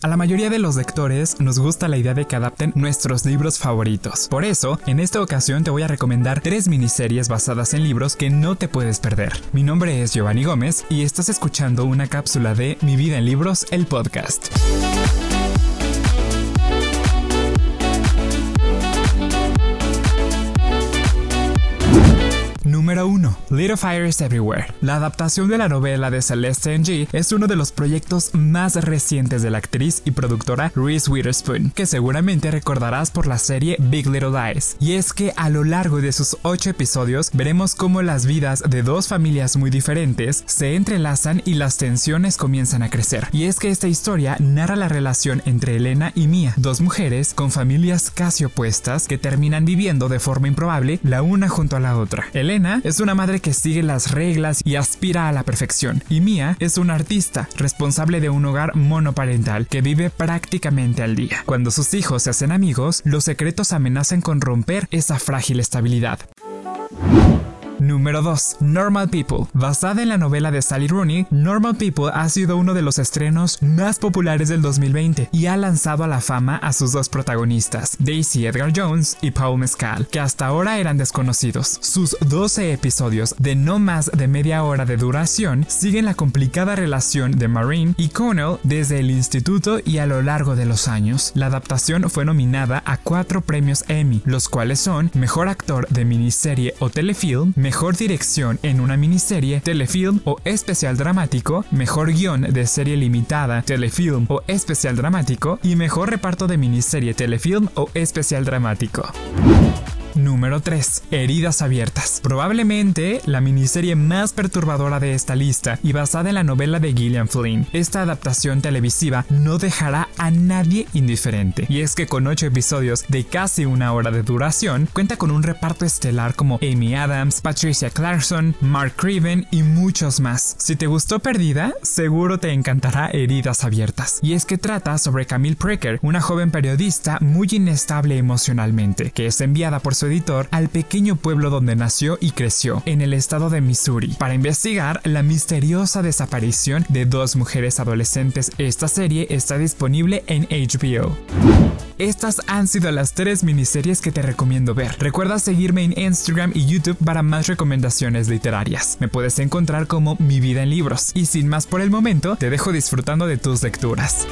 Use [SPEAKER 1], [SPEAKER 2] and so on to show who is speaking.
[SPEAKER 1] A la mayoría de los lectores nos gusta la idea de que adapten nuestros libros favoritos. Por eso, en esta ocasión te voy a recomendar tres miniseries basadas en libros que no te puedes perder. Mi nombre es Giovanni Gómez y estás escuchando una cápsula de Mi vida en libros, el podcast. Número 1. Little Fires Everywhere. La adaptación de la novela de Celeste Ng es uno de los proyectos más recientes de la actriz y productora Reese Witherspoon, que seguramente recordarás por la serie Big Little Lies. Y es que a lo largo de sus 8 episodios veremos cómo las vidas de dos familias muy diferentes se entrelazan y las tensiones comienzan a crecer. Y es que esta historia narra la relación entre Elena y Mia, dos mujeres con familias casi opuestas que terminan viviendo de forma improbable la una junto a la otra. Elena es una madre que sigue las reglas y aspira a la perfección, y Mia es una artista responsable de un hogar monoparental que vive prácticamente al día. Cuando sus hijos se hacen amigos, los secretos amenazan con romper esa frágil estabilidad. Número 2. Normal People. Basada en la novela de Sally Rooney, Normal People ha sido uno de los estrenos más populares del 2020 y ha lanzado a la fama a sus dos protagonistas, Daisy Edgar Jones y Paul Mescal, que hasta ahora eran desconocidos. Sus 12 episodios de no más de media hora de duración siguen la complicada relación de Marine y Connell desde el instituto y a lo largo de los años. La adaptación fue nominada a cuatro premios Emmy, los cuales son Mejor Actor de Miniserie o Telefilm, Mejor Dirección en una miniserie, telefilm o especial dramático, Mejor Guión de serie limitada, telefilm o especial dramático y Mejor Reparto de miniserie, telefilm o especial dramático. Número 3. Heridas abiertas. Probablemente la miniserie más perturbadora de esta lista y basada en la novela de Gillian Flynn. Esta adaptación televisiva no dejará a nadie indiferente. Y es que con 8 episodios de casi una hora de duración, cuenta con un reparto estelar como Amy Adams, Patricia Clarkson, Mark Craven y muchos más. Si te gustó Perdida, seguro te encantará Heridas abiertas. Y es que trata sobre Camille Precker, una joven periodista muy inestable emocionalmente, que es enviada por su editor al pequeño pueblo donde nació y creció, en el estado de Missouri, para investigar la misteriosa desaparición de dos mujeres adolescentes. Esta serie está disponible en HBO. Estas han sido las tres miniseries que te recomiendo ver. Recuerda seguirme en Instagram y YouTube para más recomendaciones literarias. Me puedes encontrar como Mi vida en libros. Y sin más por el momento, te dejo disfrutando de tus lecturas.